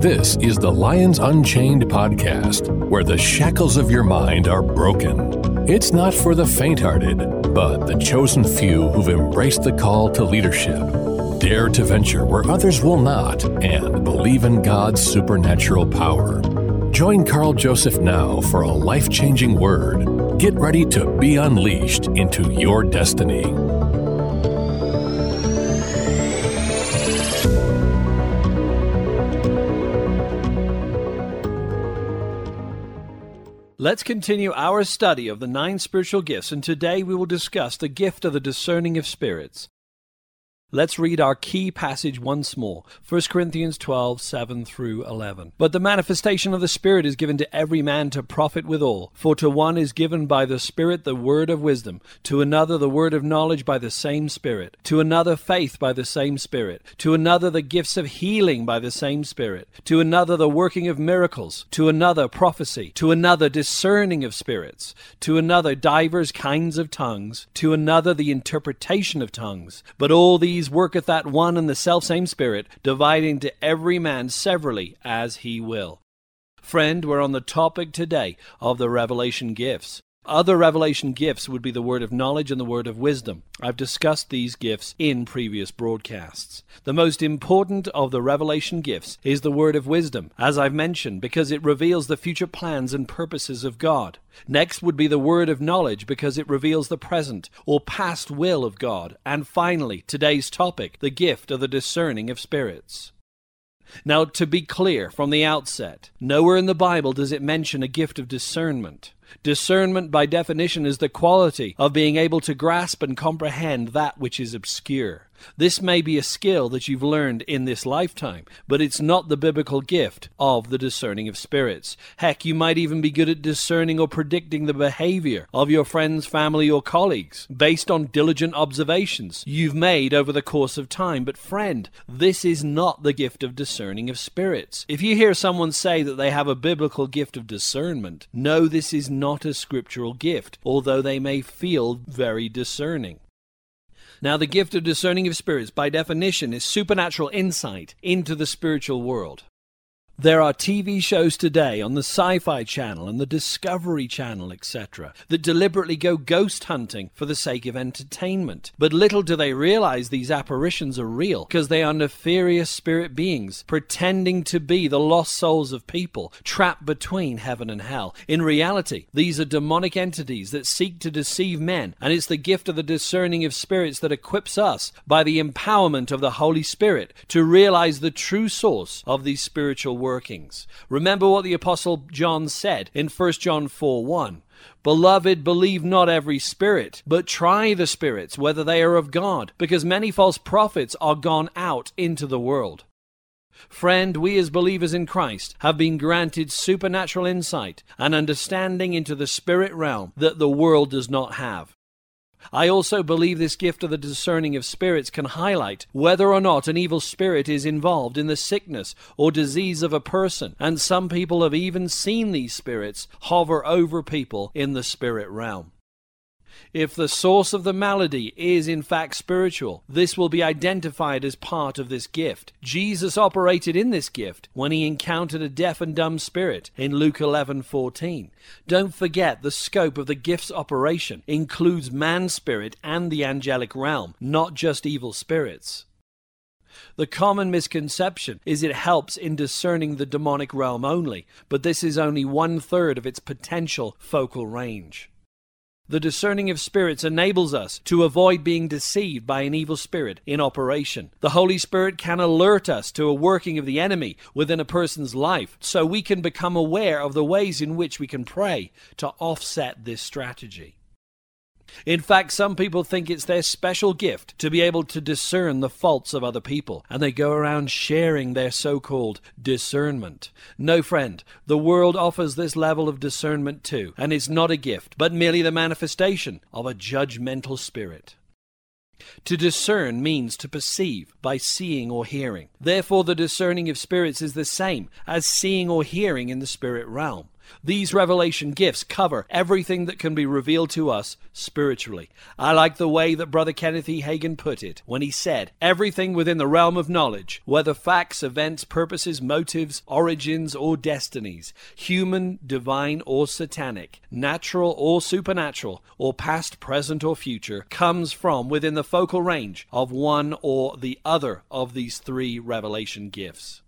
This is the Lions Unchained podcast, where the shackles of your mind are broken. It's not for the faint hearted, but the chosen few who've embraced the call to leadership, dare to venture where others will not, and believe in God's supernatural power. Join Carl Joseph now for a life changing word. Get ready to be unleashed into your destiny. Let's continue our study of the nine spiritual gifts, and today we will discuss the gift of the discerning of spirits. Let's read our key passage once more 1 Corinthians 12, 7 through 11. But the manifestation of the Spirit is given to every man to profit withal. For to one is given by the Spirit the word of wisdom, to another the word of knowledge by the same Spirit, to another faith by the same Spirit, to another the gifts of healing by the same Spirit, to another the working of miracles, to another prophecy, to another discerning of spirits, to another divers kinds of tongues, to another the interpretation of tongues. But all these worketh that one and the selfsame Spirit, dividing to every man severally as he will. Friend, we're on the topic today of the revelation gifts. Other revelation gifts would be the word of knowledge and the word of wisdom. I've discussed these gifts in previous broadcasts. The most important of the revelation gifts is the word of wisdom, as I've mentioned, because it reveals the future plans and purposes of God. Next would be the word of knowledge because it reveals the present or past will of God. And finally, today's topic, the gift of the discerning of spirits. Now, to be clear from the outset, nowhere in the Bible does it mention a gift of discernment. Discernment, by definition, is the quality of being able to grasp and comprehend that which is obscure. This may be a skill that you've learned in this lifetime, but it's not the biblical gift of the discerning of spirits. Heck, you might even be good at discerning or predicting the behavior of your friends, family, or colleagues based on diligent observations you've made over the course of time. But, friend, this is not the gift of discerning of spirits. If you hear someone say that they have a biblical gift of discernment, know this is not a scriptural gift, although they may feel very discerning. Now, the gift of discerning of spirits, by definition, is supernatural insight into the spiritual world. There are TV shows today on the Sci Fi Channel and the Discovery Channel, etc., that deliberately go ghost hunting for the sake of entertainment. But little do they realize these apparitions are real, because they are nefarious spirit beings pretending to be the lost souls of people trapped between heaven and hell. In reality, these are demonic entities that seek to deceive men, and it's the gift of the discerning of spirits that equips us by the empowerment of the Holy Spirit to realize the true source of these spiritual workings. Remember what the Apostle John said in 1 John 4 1. Beloved, believe not every spirit, but try the spirits, whether they are of God, because many false prophets are gone out into the world. Friend, we as believers in Christ have been granted supernatural insight and understanding into the spirit realm that the world does not have. I also believe this gift of the discerning of spirits can highlight whether or not an evil spirit is involved in the sickness or disease of a person, and some people have even seen these spirits hover over people in the spirit realm. If the source of the malady is in fact spiritual, this will be identified as part of this gift. Jesus operated in this gift when he encountered a deaf and dumb spirit in Luke 11:14. Don't forget the scope of the gift's operation includes man's spirit and the angelic realm, not just evil spirits. The common misconception is it helps in discerning the demonic realm only, but this is only one third of its potential focal range. The discerning of spirits enables us to avoid being deceived by an evil spirit in operation. The Holy Spirit can alert us to a working of the enemy within a person's life so we can become aware of the ways in which we can pray to offset this strategy. In fact, some people think it's their special gift to be able to discern the faults of other people, and they go around sharing their so called discernment. No, friend, the world offers this level of discernment too, and it's not a gift, but merely the manifestation of a judgmental spirit. To discern means to perceive by seeing or hearing. Therefore, the discerning of spirits is the same as seeing or hearing in the spirit realm. These revelation gifts cover everything that can be revealed to us spiritually. I like the way that Brother Kenneth E. Hagin put it when he said, Everything within the realm of knowledge, whether facts, events, purposes, motives, origins, or destinies, human, divine, or satanic, natural or supernatural, or past, present, or future, comes from within the focal range of one or the other of these three revelation gifts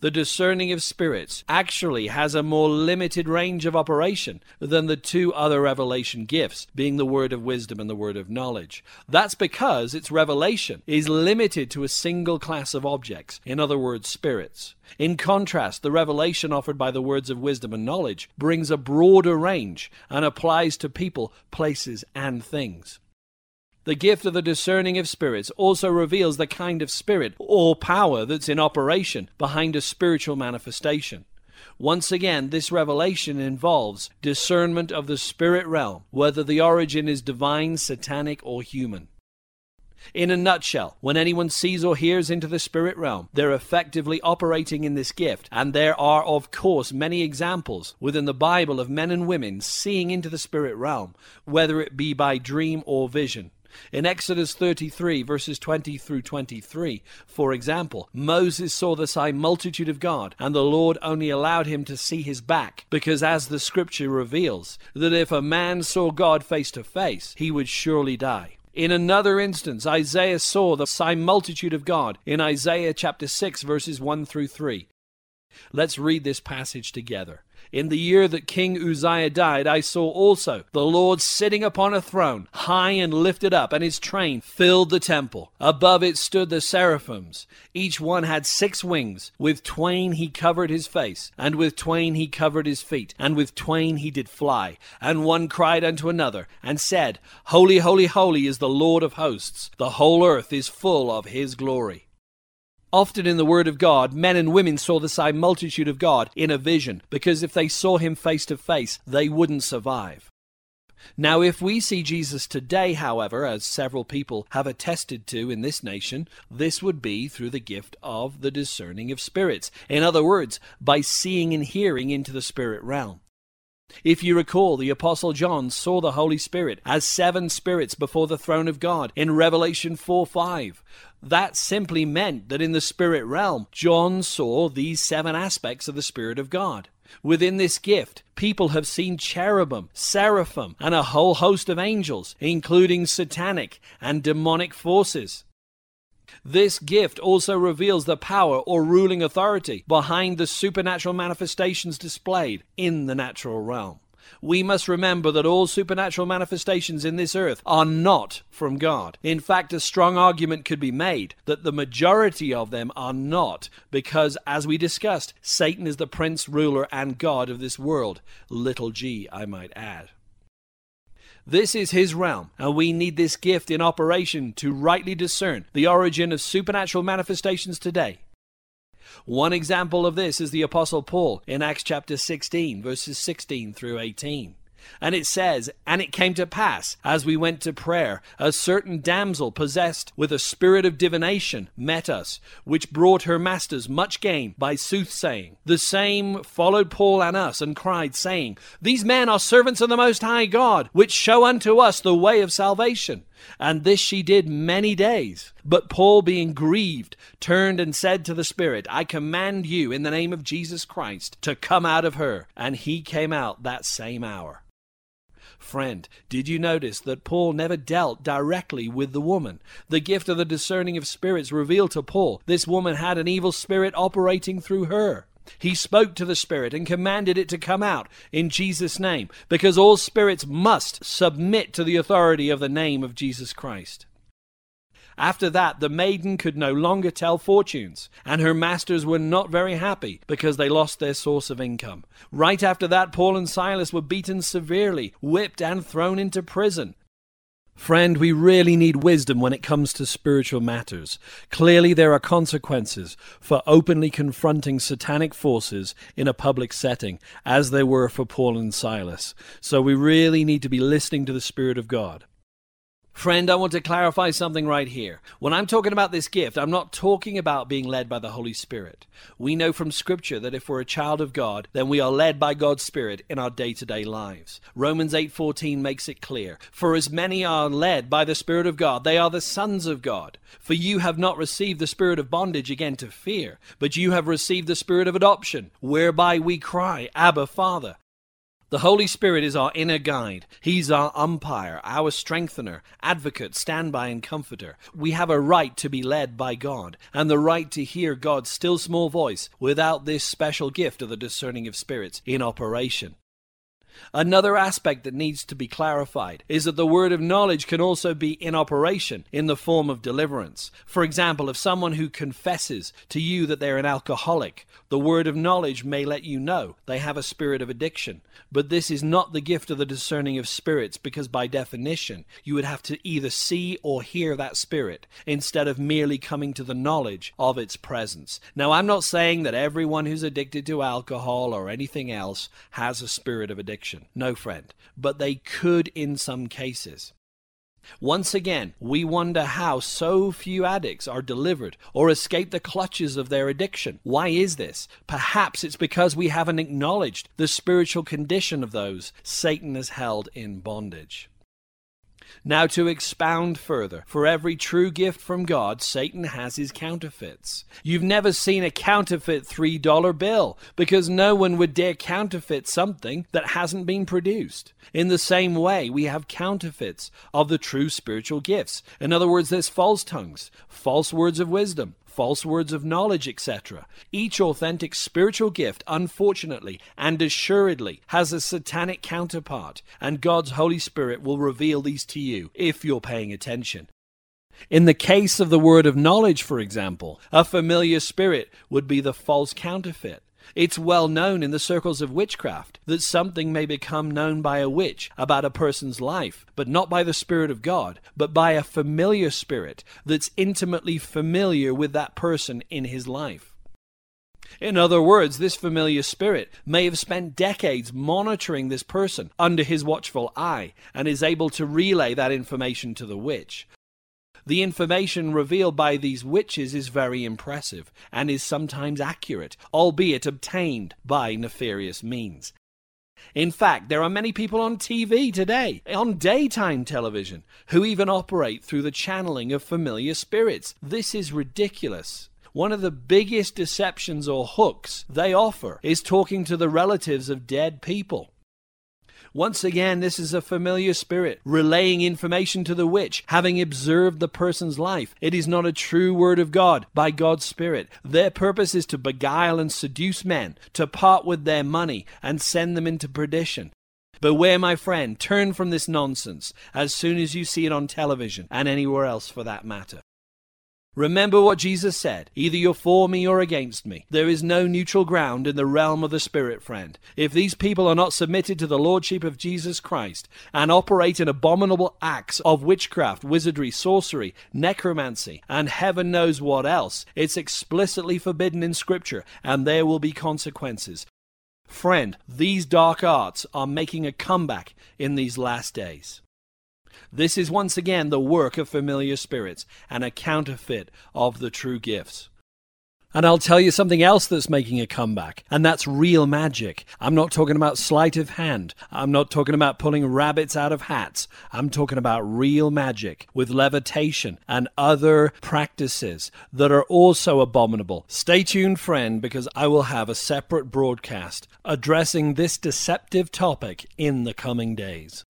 the discerning of spirits actually has a more limited range of operation than the two other revelation gifts, being the word of wisdom and the word of knowledge. That's because its revelation is limited to a single class of objects, in other words, spirits. In contrast, the revelation offered by the words of wisdom and knowledge brings a broader range and applies to people, places, and things. The gift of the discerning of spirits also reveals the kind of spirit or power that's in operation behind a spiritual manifestation. Once again, this revelation involves discernment of the spirit realm, whether the origin is divine, satanic, or human. In a nutshell, when anyone sees or hears into the spirit realm, they're effectively operating in this gift, and there are, of course, many examples within the Bible of men and women seeing into the spirit realm, whether it be by dream or vision. In Exodus 33, verses 20 through 23, for example, Moses saw the similitude of God, and the Lord only allowed him to see his back, because as the scripture reveals, that if a man saw God face to face, he would surely die. In another instance, Isaiah saw the similitude of God in Isaiah chapter 6, verses 1 through 3. Let's read this passage together. In the year that King Uzziah died, I saw also the Lord sitting upon a throne, high and lifted up, and his train filled the temple. Above it stood the seraphims. Each one had six wings. With twain he covered his face, and with twain he covered his feet, and with twain he did fly. And one cried unto another, and said, Holy, holy, holy is the Lord of hosts. The whole earth is full of his glory. Often in the Word of God, men and women saw the similitude of God in a vision, because if they saw him face to face, they wouldn't survive. Now, if we see Jesus today, however, as several people have attested to in this nation, this would be through the gift of the discerning of spirits. In other words, by seeing and hearing into the spirit realm. If you recall, the Apostle John saw the Holy Spirit as seven spirits before the throne of God in Revelation 4 5. That simply meant that in the spirit realm, John saw these seven aspects of the Spirit of God. Within this gift, people have seen cherubim, seraphim, and a whole host of angels, including satanic and demonic forces. This gift also reveals the power or ruling authority behind the supernatural manifestations displayed in the natural realm. We must remember that all supernatural manifestations in this earth are not from God. In fact, a strong argument could be made that the majority of them are not, because, as we discussed, Satan is the prince, ruler, and God of this world. Little g, I might add. This is his realm, and we need this gift in operation to rightly discern the origin of supernatural manifestations today. One example of this is the Apostle Paul in Acts chapter 16, verses 16 through 18. And it says, And it came to pass, as we went to prayer, a certain damsel possessed with a spirit of divination met us, which brought her masters much gain by soothsaying. The same followed Paul and us, and cried, saying, These men are servants of the Most High God, which show unto us the way of salvation. And this she did many days. But Paul, being grieved, turned and said to the Spirit, I command you in the name of Jesus Christ to come out of her. And he came out that same hour. Friend, did you notice that Paul never dealt directly with the woman? The gift of the discerning of spirits revealed to Paul this woman had an evil spirit operating through her. He spoke to the spirit and commanded it to come out in Jesus' name, because all spirits must submit to the authority of the name of Jesus Christ. After that, the maiden could no longer tell fortunes, and her masters were not very happy because they lost their source of income. Right after that, Paul and Silas were beaten severely, whipped, and thrown into prison. Friend, we really need wisdom when it comes to spiritual matters. Clearly, there are consequences for openly confronting satanic forces in a public setting, as there were for Paul and Silas. So we really need to be listening to the Spirit of God. Friend, I want to clarify something right here. When I'm talking about this gift, I'm not talking about being led by the Holy Spirit. We know from Scripture that if we're a child of God, then we are led by God's Spirit in our day-to-day lives. Romans 8:14 makes it clear, "For as many are led by the Spirit of God, they are the sons of God. For you have not received the spirit of bondage again to fear, but you have received the spirit of adoption, whereby we cry, Abba, Father." The Holy Spirit is our inner guide. He's our umpire, our strengthener, advocate, standby, and comforter. We have a right to be led by God and the right to hear God's still small voice without this special gift of the discerning of spirits in operation. Another aspect that needs to be clarified is that the word of knowledge can also be in operation in the form of deliverance. For example, if someone who confesses to you that they're an alcoholic, the word of knowledge may let you know they have a spirit of addiction. But this is not the gift of the discerning of spirits because, by definition, you would have to either see or hear that spirit instead of merely coming to the knowledge of its presence. Now, I'm not saying that everyone who's addicted to alcohol or anything else has a spirit of addiction No, friend. But they could in some cases. Once again, we wonder how so few addicts are delivered or escape the clutches of their addiction. Why is this? Perhaps it's because we haven't acknowledged the spiritual condition of those Satan has held in bondage. Now, to expound further, for every true gift from God, Satan has his counterfeits. You've never seen a counterfeit $3 bill because no one would dare counterfeit something that hasn't been produced. In the same way, we have counterfeits of the true spiritual gifts. In other words, there's false tongues, false words of wisdom, false words of knowledge, etc. Each authentic spiritual gift, unfortunately and assuredly, has a satanic counterpart, and God's Holy Spirit will reveal these to you if you're paying attention. In the case of the word of knowledge, for example, a familiar spirit would be the false counterfeit. It's well known in the circles of witchcraft that something may become known by a witch about a person's life, but not by the Spirit of God, but by a familiar spirit that's intimately familiar with that person in his life. In other words, this familiar spirit may have spent decades monitoring this person under his watchful eye and is able to relay that information to the witch. The information revealed by these witches is very impressive and is sometimes accurate, albeit obtained by nefarious means. In fact, there are many people on TV today, on daytime television, who even operate through the channeling of familiar spirits. This is ridiculous. One of the biggest deceptions or hooks they offer is talking to the relatives of dead people. Once again, this is a familiar spirit, relaying information to the witch, having observed the person's life. It is not a true word of God by God's Spirit. Their purpose is to beguile and seduce men, to part with their money and send them into perdition. Beware, my friend, turn from this nonsense as soon as you see it on television and anywhere else for that matter. Remember what Jesus said either you're for me or against me. There is no neutral ground in the realm of the Spirit, friend. If these people are not submitted to the Lordship of Jesus Christ and operate in abominable acts of witchcraft, wizardry, sorcery, necromancy, and heaven knows what else, it's explicitly forbidden in Scripture, and there will be consequences. Friend, these dark arts are making a comeback in these last days. This is once again the work of familiar spirits and a counterfeit of the true gifts. And I'll tell you something else that's making a comeback, and that's real magic. I'm not talking about sleight of hand. I'm not talking about pulling rabbits out of hats. I'm talking about real magic with levitation and other practices that are also abominable. Stay tuned, friend, because I will have a separate broadcast addressing this deceptive topic in the coming days.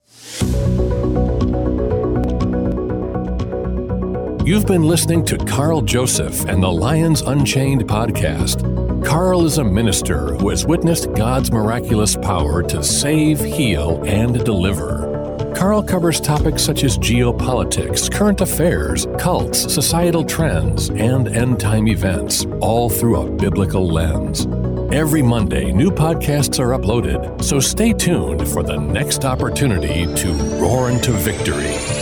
You've been listening to Carl Joseph and the Lions Unchained podcast. Carl is a minister who has witnessed God's miraculous power to save, heal, and deliver. Carl covers topics such as geopolitics, current affairs, cults, societal trends, and end time events, all through a biblical lens. Every Monday, new podcasts are uploaded, so stay tuned for the next opportunity to roar into victory.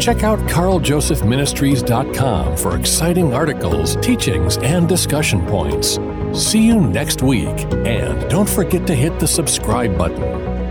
Check out carljosephministries.com for exciting articles, teachings, and discussion points. See you next week, and don't forget to hit the subscribe button.